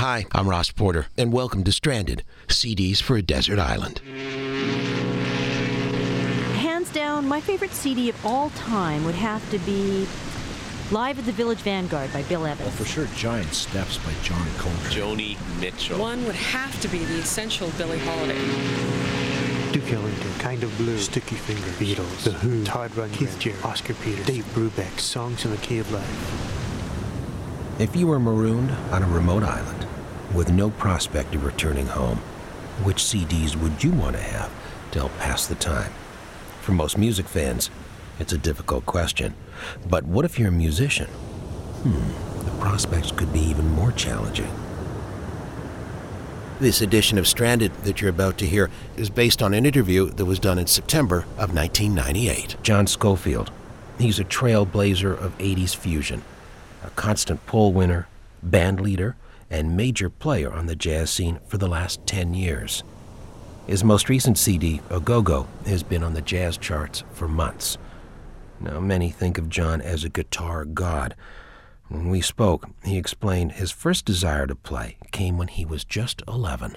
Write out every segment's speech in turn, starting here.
Hi, I'm Ross Porter, and welcome to Stranded CDs for a Desert Island. Hands down, my favorite CD of all time would have to be Live at the Village Vanguard by Bill Evans. Well, for sure, Giant Steps by John Coltrane. Joni Mitchell. One would have to be the essential Billie Holiday. Duke Ellington, Kind of Blue, Sticky Fingers, Beatles, The Who, Todd Rundgren, Keith Jarrett, Oscar Peterson, Dave Brubeck, Songs in the Key of Life. If you were marooned on a remote island with no prospect of returning home, which CDs would you want to have to help pass the time? For most music fans, it's a difficult question. But what if you're a musician? Hmm, the prospects could be even more challenging. This edition of Stranded that you're about to hear is based on an interview that was done in September of 1998. John Scofield, he's a trailblazer of 80s fusion, a constant poll winner, band leader, and major player on the jazz scene for the last 10 years. His most recent CD, A Go Go, has been on the jazz charts for months. Now, many think of John as a guitar god. When we spoke, he explained his first desire to play came when he was just 11.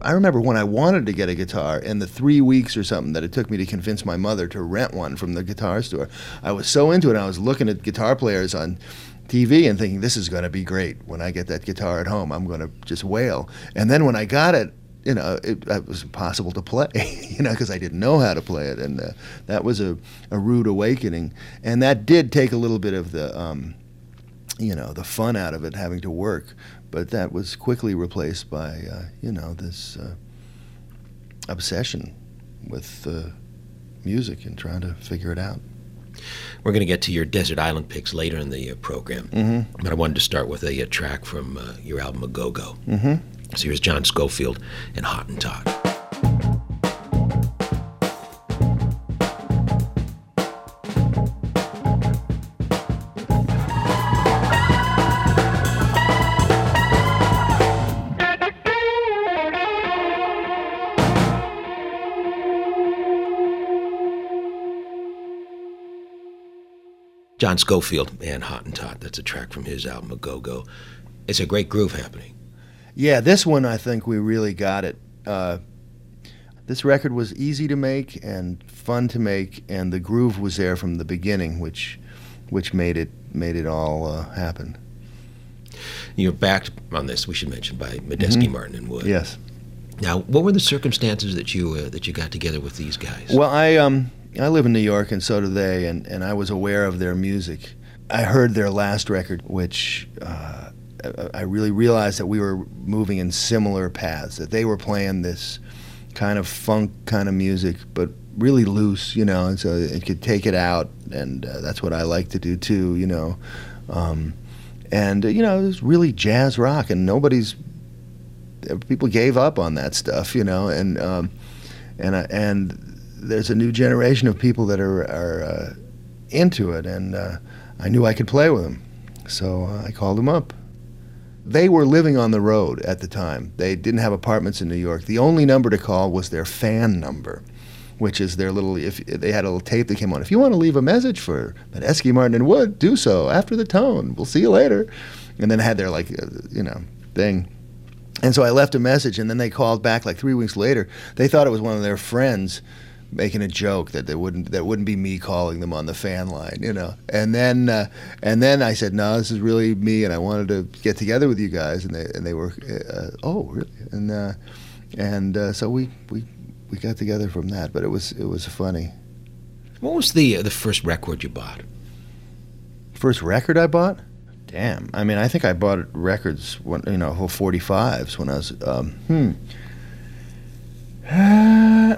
I remember when I wanted to get a guitar, and the three weeks or something that it took me to convince my mother to rent one from the guitar store, I was so into it. I was looking at guitar players on TV and thinking, this is going to be great. When I get that guitar at home, I'm going to just wail. And then when I got it, you know, it, it was impossible to play, you know, because I didn't know how to play it. And uh, that was a, a rude awakening. And that did take a little bit of the, um, you know, the fun out of it, having to work. But that was quickly replaced by, uh, you know, this uh, obsession with uh, music and trying to figure it out. We're going to get to your desert island picks later in the uh, program, mm-hmm. but I wanted to start with a, a track from uh, your album A Go Go. Mm-hmm. So here's John Scofield and Hottentot. John Scofield and Hottentot. That's a track from his album A Go Go. It's a great groove happening. Yeah, this one I think we really got it. Uh, this record was easy to make and fun to make, and the groove was there from the beginning, which which made it made it all uh, happen. You're backed on this. We should mention by Medeski, mm-hmm. Martin, and Wood. Yes. Now, what were the circumstances that you uh, that you got together with these guys? Well, I um I live in New York, and so do they, and and I was aware of their music. I heard their last record, which. Uh, I really realized that we were moving in similar paths. That they were playing this kind of funk kind of music, but really loose, you know, and so it could take it out, and uh, that's what I like to do too, you know. Um, and uh, you know, it was really jazz rock, and nobody's people gave up on that stuff, you know, and um, and and there's a new generation of people that are are uh, into it, and uh, I knew I could play with them, so uh, I called them up. They were living on the road at the time. They didn't have apartments in New York. The only number to call was their fan number, which is their little. If they had a little tape that came on. If you want to leave a message for Medeski, Martin, and Wood, do so after the tone. We'll see you later. And then had their like, uh, you know, thing. And so I left a message, and then they called back like three weeks later. They thought it was one of their friends making a joke that they wouldn't that wouldn't be me calling them on the fan line, you know. And then uh, and then I said, no, this is really me, and I wanted to get together with you guys, and they and they were, uh, oh, really? And uh, and uh, so we we we got together from that, but it was it was funny. What was the uh, the first record you bought? First record I bought? Damn. I mean, I think I bought records when you know, whole 45s when I was um, hmm.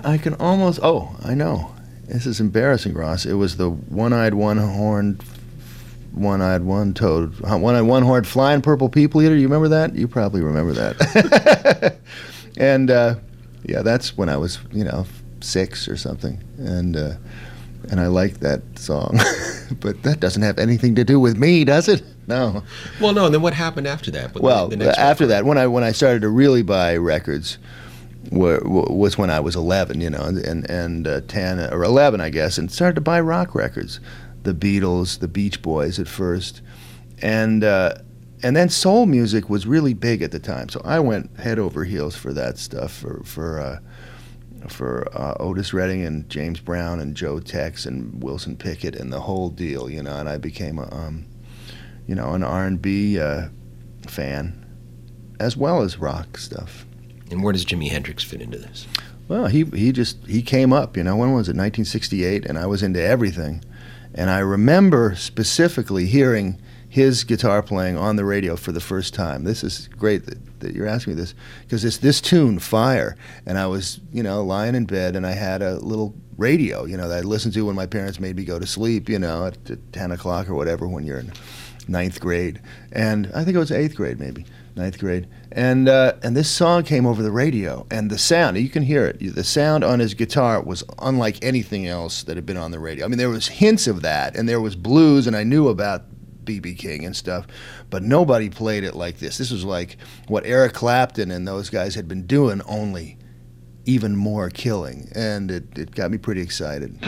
I can almost. Oh, I know. This is embarrassing, Ross. It was the one-eyed, one-horned, one-eyed, one-toed, one-eyed, one-horned flying purple people eater. You remember that? You probably remember that. and uh, yeah, that's when I was, you know, six or something, and uh, and I liked that song. but that doesn't have anything to do with me, does it? No. Well, no. And then what happened after that? well, the, the after record? that, when I when I started to really buy records were, was when I was 11, you know, and and uh, 10 or 11, I guess, and started to buy rock records, the Beatles, the Beach Boys at first, and uh, and then soul music was really big at the time, so I went head over heels for that stuff for for uh, for uh, Otis Redding and James Brown and Joe Tex and Wilson Pickett and the whole deal, you know. And I became a um, you know an R and B uh, fan as well as rock stuff. And where does Jimi Hendrix fit into this? Well, he he just he came up, you know. When was it? 1968, and I was into everything. And I remember specifically hearing his guitar playing on the radio for the first time. This is great that, that you're asking me this because it's this tune, Fire. And I was, you know, lying in bed and I had a little radio, you know, that I listened to when my parents made me go to sleep, you know, at, at 10 o'clock or whatever when you're in ninth grade. And I think it was eighth grade maybe ninth grade, and uh, and this song came over the radio, and the sound you can hear it. The sound on his guitar was unlike anything else that had been on the radio. I mean, there was hints of that, and there was blues, and I knew about BB King and stuff, but nobody played it like this. This was like what Eric Clapton and those guys had been doing, only even more killing, and it, it got me pretty excited.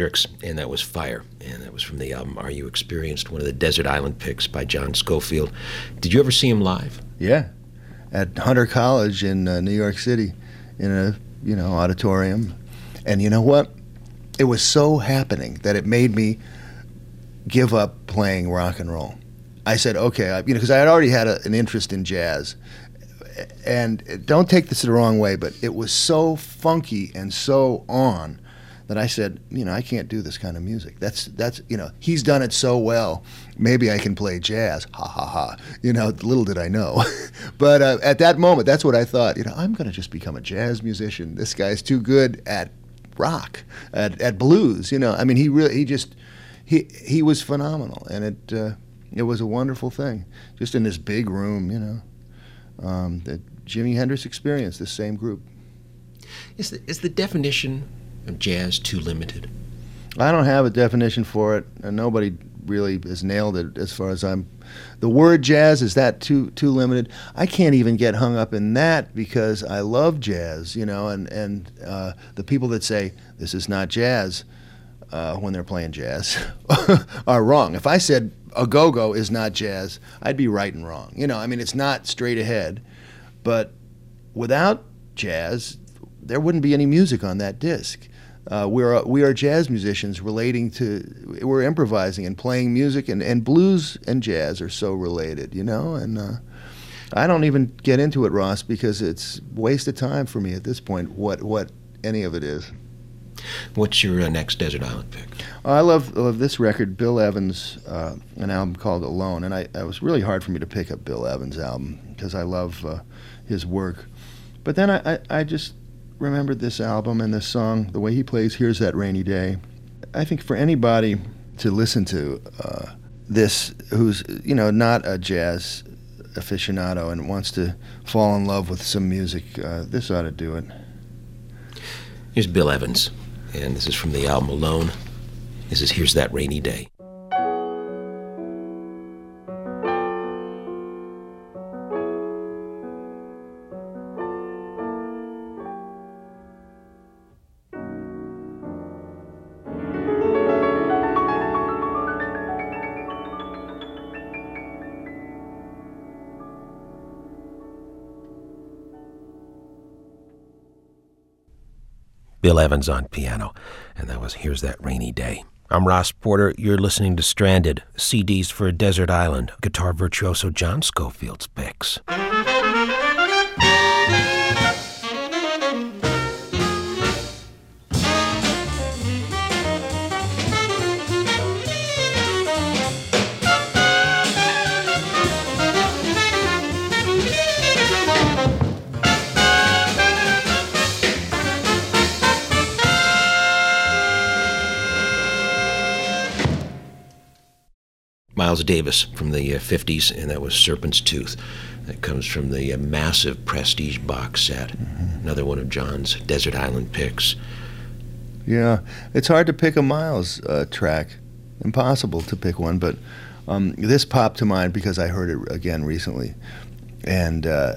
Hendrix, and that was Fire. And that was from the album Are You Experienced, one of the Desert Island picks by John Scofield. Did you ever see him live? Yeah, at Hunter College in uh, New York City, in a you know auditorium, and you know what? It was so happening that it made me give up playing rock and roll. I said, okay, I, you know, because I had already had a, an interest in jazz, and don't take this the wrong way, but it was so funky and so on that I said, you know, I can't do this kind of music. That's that's you know, he's done it so well. Maybe I can play jazz. Ha ha ha. You know, little did I know. but uh, at that moment, that's what I thought. You know, I'm going to just become a jazz musician. This guy's too good at rock, at, at blues. You know, I mean, he really he just he he was phenomenal, and it uh, it was a wonderful thing. Just in this big room, you know, um, the Jimi Hendrix experience. This same group. Is the, is the definition jazz too limited? I don't have a definition for it, and nobody really has nailed it as far as I'm. The word jazz is that too too limited? I can't even get hung up in that because I love jazz, you know, and and uh, the people that say this is not jazz uh, when they're playing jazz are wrong. If I said a go-go is not jazz, I'd be right and wrong. You know, I mean, it's not straight ahead, but without jazz, there wouldn't be any music on that disc uh, we're we are jazz musicians relating to we're improvising and playing music and, and blues and jazz are so related you know? And uh, I don't even get into it Ross because it's waste of time for me at this point what what any of it is. What's your uh, next desert island pick? I love, love this record Bill Evans uh, an album called Alone. And I it was really hard for me to pick up Bill Evans album because I love uh, his work. But then I, I, I just remembered this album and this song, the way he plays Here's That Rainy Day. I think for anybody to listen to uh, this who's, you know, not a jazz aficionado and wants to fall in love with some music, uh, this ought to do it. Here's Bill Evans, and this is from the album Alone. This is Here's That Rainy Day. Bill Evans on piano, and that was Here's That Rainy Day. I'm Ross Porter. You're listening to Stranded, CDs for a Desert Island, guitar virtuoso John Scofield's picks. Miles Davis from the 50s, uh, and that was Serpent's Tooth. That comes from the uh, massive Prestige box set. Mm-hmm. Another one of John's Desert Island picks. Yeah, it's hard to pick a Miles uh, track. Impossible to pick one, but um, this popped to mind because I heard it again recently. And, uh,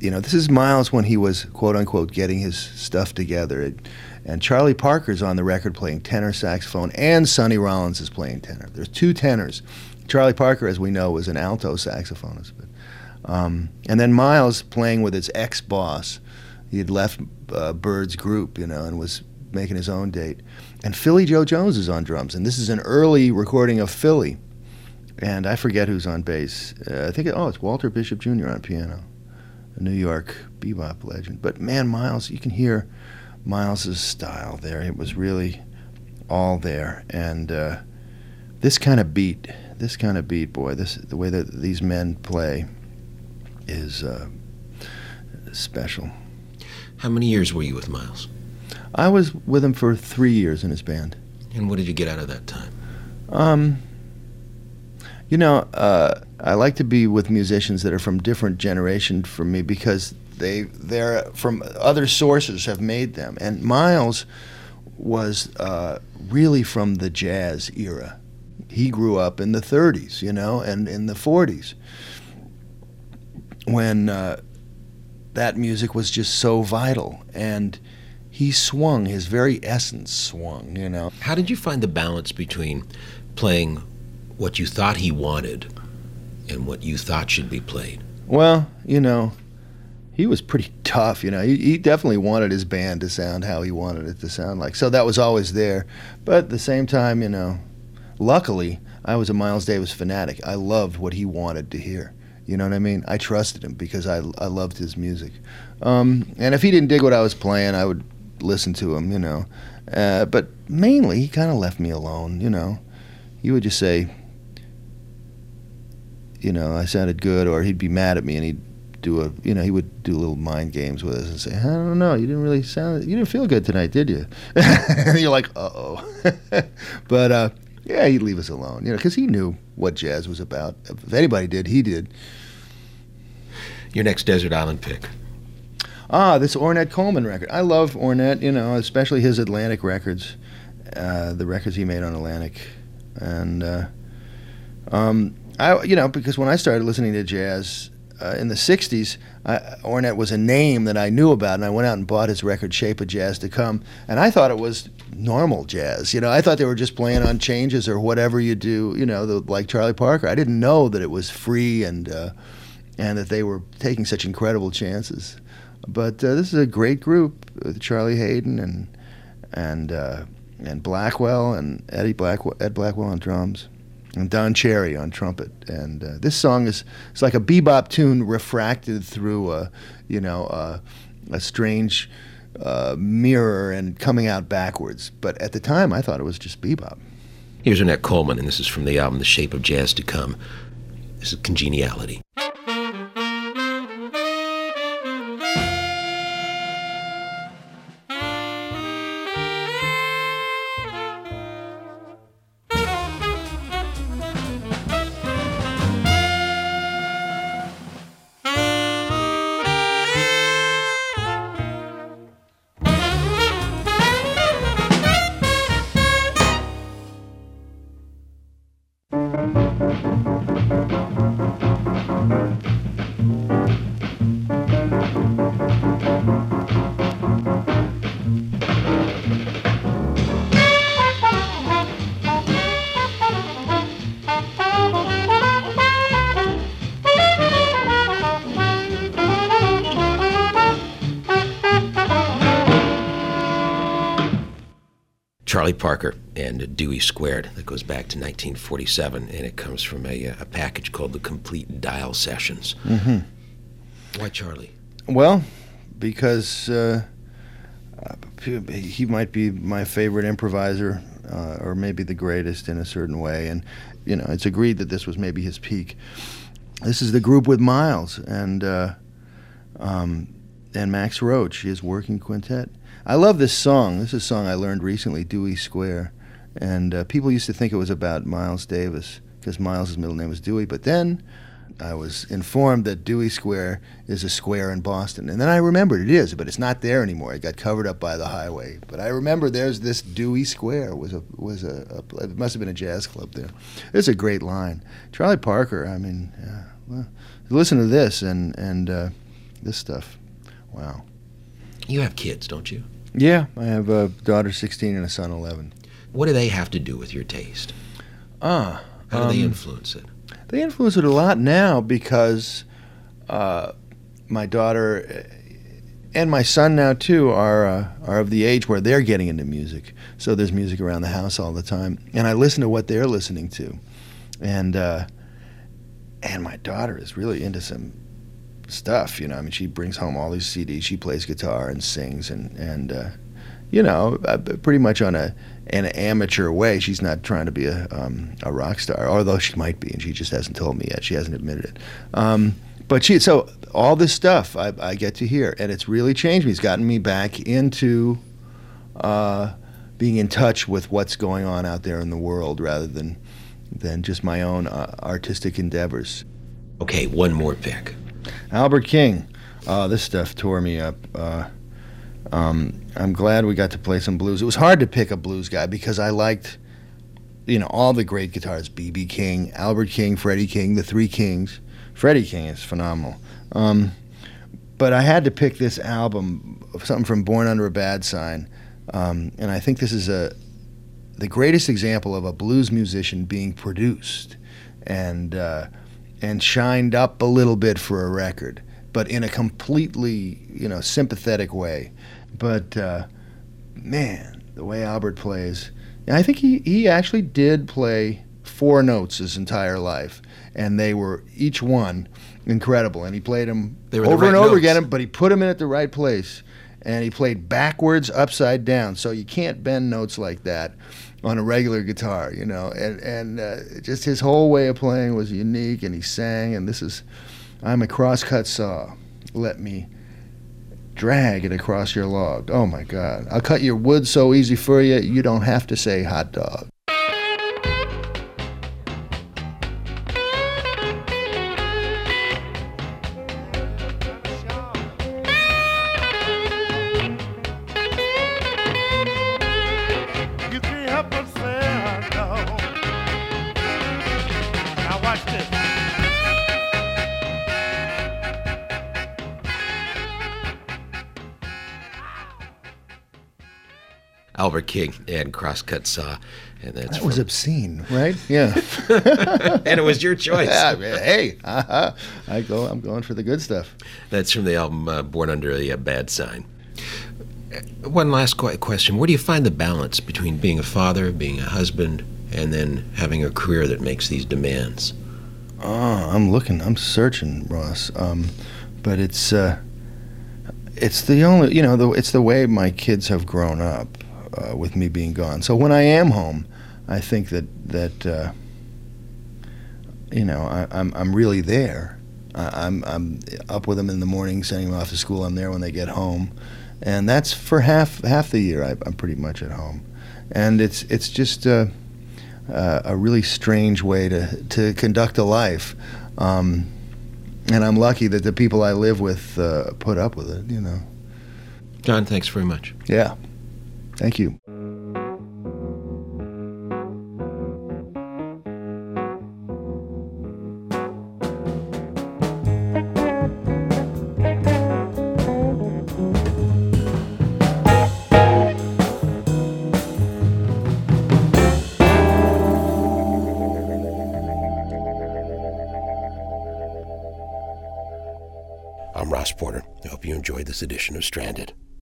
you know, this is Miles when he was, quote unquote, getting his stuff together. It, and Charlie Parker's on the record playing tenor saxophone, and Sonny Rollins is playing tenor. There's two tenors. Charlie Parker, as we know, was an alto saxophonist. But, um, and then Miles playing with his ex boss. He had left uh, Bird's group, you know, and was making his own date. And Philly Joe Jones is on drums, and this is an early recording of Philly. And I forget who's on bass. Uh, I think, oh, it's Walter Bishop Jr. on piano, a New York bebop legend. But man, Miles, you can hear Miles's style there. It was really all there. And uh, this kind of beat, this kind of beat, boy, this the way that these men play is uh, special. How many years were you with Miles? I was with him for three years in his band. And what did you get out of that time? Um, you know, uh, I like to be with musicians that are from different generation from me because they they're from other sources have made them. And Miles was uh, really from the jazz era. He grew up in the 30s, you know, and in the 40s when uh, that music was just so vital and he swung his very essence swung you know. How did you find the balance between playing what you thought he wanted and what you thought should be played? Well you know he was pretty tough you know he, he definitely wanted his band to sound how he wanted it to sound like so that was always there but at the same time you know luckily i was a miles davis fanatic i loved what he wanted to hear you know what I mean? I trusted him because I, I loved his music. Um, and if he didn't dig what I was playing, I would listen to him, you know. Uh, but mainly, he kind of left me alone, you know. He would just say, you know, I sounded good, or he'd be mad at me and he'd do a, you know, he would do little mind games with us and say, I don't know, you didn't really sound, you didn't feel good tonight, did you? and you're like, uh oh. but uh, yeah, he'd leave us alone, you know, because he knew what jazz was about. If anybody did, he did. Your next desert island pick. Ah, this Ornette Coleman record. I love Ornette, you know, especially his Atlantic records, uh, the records he made on Atlantic, and uh, um, I, you know, because when I started listening to jazz uh, in the '60s, I, Ornette was a name that I knew about, and I went out and bought his record "Shape of Jazz to Come," and I thought it was normal jazz. You know, I thought they were just playing on changes or whatever you do. You know, the, like Charlie Parker. I didn't know that it was free and uh, and that they were taking such incredible chances. But uh, this is a great group with Charlie Haden and and uh, and Blackwell and Eddie Blackwell, Ed Blackwell on drums, and Don Cherry on trumpet. And uh, this song is it's like a bebop tune refracted through a you know a strange uh, mirror and coming out backwards. But at the time, I thought it was just bebop. Here's Ornette Coleman, and this is from the album The Shape of Jazz to Come. This is Congeniality. Charlie Parker and Dewey Squared that goes back to 1947, and it comes from a, a package called the Complete Dial Sessions. Mm-hmm. Why Charlie? Well, because uh, he might be my favorite improviser, uh, or maybe the greatest in a certain way, and you know, it's agreed that this was maybe his peak. This is the group with Miles and uh, um, and Max Roach, his working quintet I love this song. This is a song I learned recently, Dewey Square. And uh, people used to think it was about Miles Davis because Miles's middle name was Dewey. But then I was informed that Dewey Square is a square in Boston. And then I remembered it is, but it's not there anymore. It got covered up by the highway. But I remember there's this Dewey Square was a was a, a it must have been a jazz club there. It's a great line. Charlie Parker, I mean, yeah, well, listen to this and and uh, this stuff. Wow. You have kids, don't you? Yeah, I have a daughter 16 and a son 11. What do they have to do with your taste? Ah, How do they um, influence it? They influence it a lot now because uh, my daughter uh, and my son now too are uh, are of the age where they're getting into music. So there's music around the house all the time, and I listen to what they're listening to, and uh, and my daughter is really into some stuff. You know, I mean, she brings home all these CDs. She plays guitar and sings, and and uh, you know, uh, pretty much on a an amateur way. She's not trying to be a um, a rock star, although she might be, and she just hasn't told me yet. She hasn't admitted it. Um, but she so all this stuff I, I get to hear, and it's really changed me. It's gotten me back into uh, being in touch with what's going on out there in the world, rather than than just my own uh, artistic endeavors. Okay, one more pick. Albert King. Uh, this stuff tore me up. Uh, um, I'm glad we got to play some blues. It was hard to pick a blues guy because I liked, you know, all the great guitarists: B.B. King, Albert King, Freddie King, the Three Kings. Freddie King is phenomenal. Um, but I had to pick this album, something from Born Under a Bad Sign, um, and I think this is a the greatest example of a blues musician being produced and uh, and shined up a little bit for a record, but in a completely you know sympathetic way. But uh, man, the way Albert plays, and I think he he actually did play four notes his entire life, and they were each one incredible. And he played them were the over right and over notes. again, but he put them in at the right place. And he played backwards, upside down. So you can't bend notes like that on a regular guitar, you know. And and uh, just his whole way of playing was unique. And he sang. And this is, I'm a crosscut saw. Let me drag it across your log. Oh my God! I'll cut your wood so easy for you. You don't have to say hot dog. Albert King and Crosscut Saw, and that's That was from- obscene, right? Yeah. and it was your choice. yeah. Hey, uh-huh. I go. I'm going for the good stuff. That's from the album uh, Born Under a Bad Sign. Uh, One last qu- question: Where do you find the balance between being a father, being a husband, and then having a career that makes these demands? Oh, I'm looking. I'm searching, Ross. Um, but it's uh, it's the only you know the, it's the way my kids have grown up uh, with me being gone. So when I am home, I think that that uh, you know I, I'm I'm really there. I, I'm I'm up with them in the morning, sending them off to school. I'm there when they get home, and that's for half half the year. I, I'm pretty much at home, and it's it's just. Uh, uh, a really strange way to, to conduct a life. Um, and I'm lucky that the people I live with uh, put up with it, you know. John, thanks very much. Yeah. Thank you. I'm Ross Porter. I hope you enjoyed this edition of Stranded.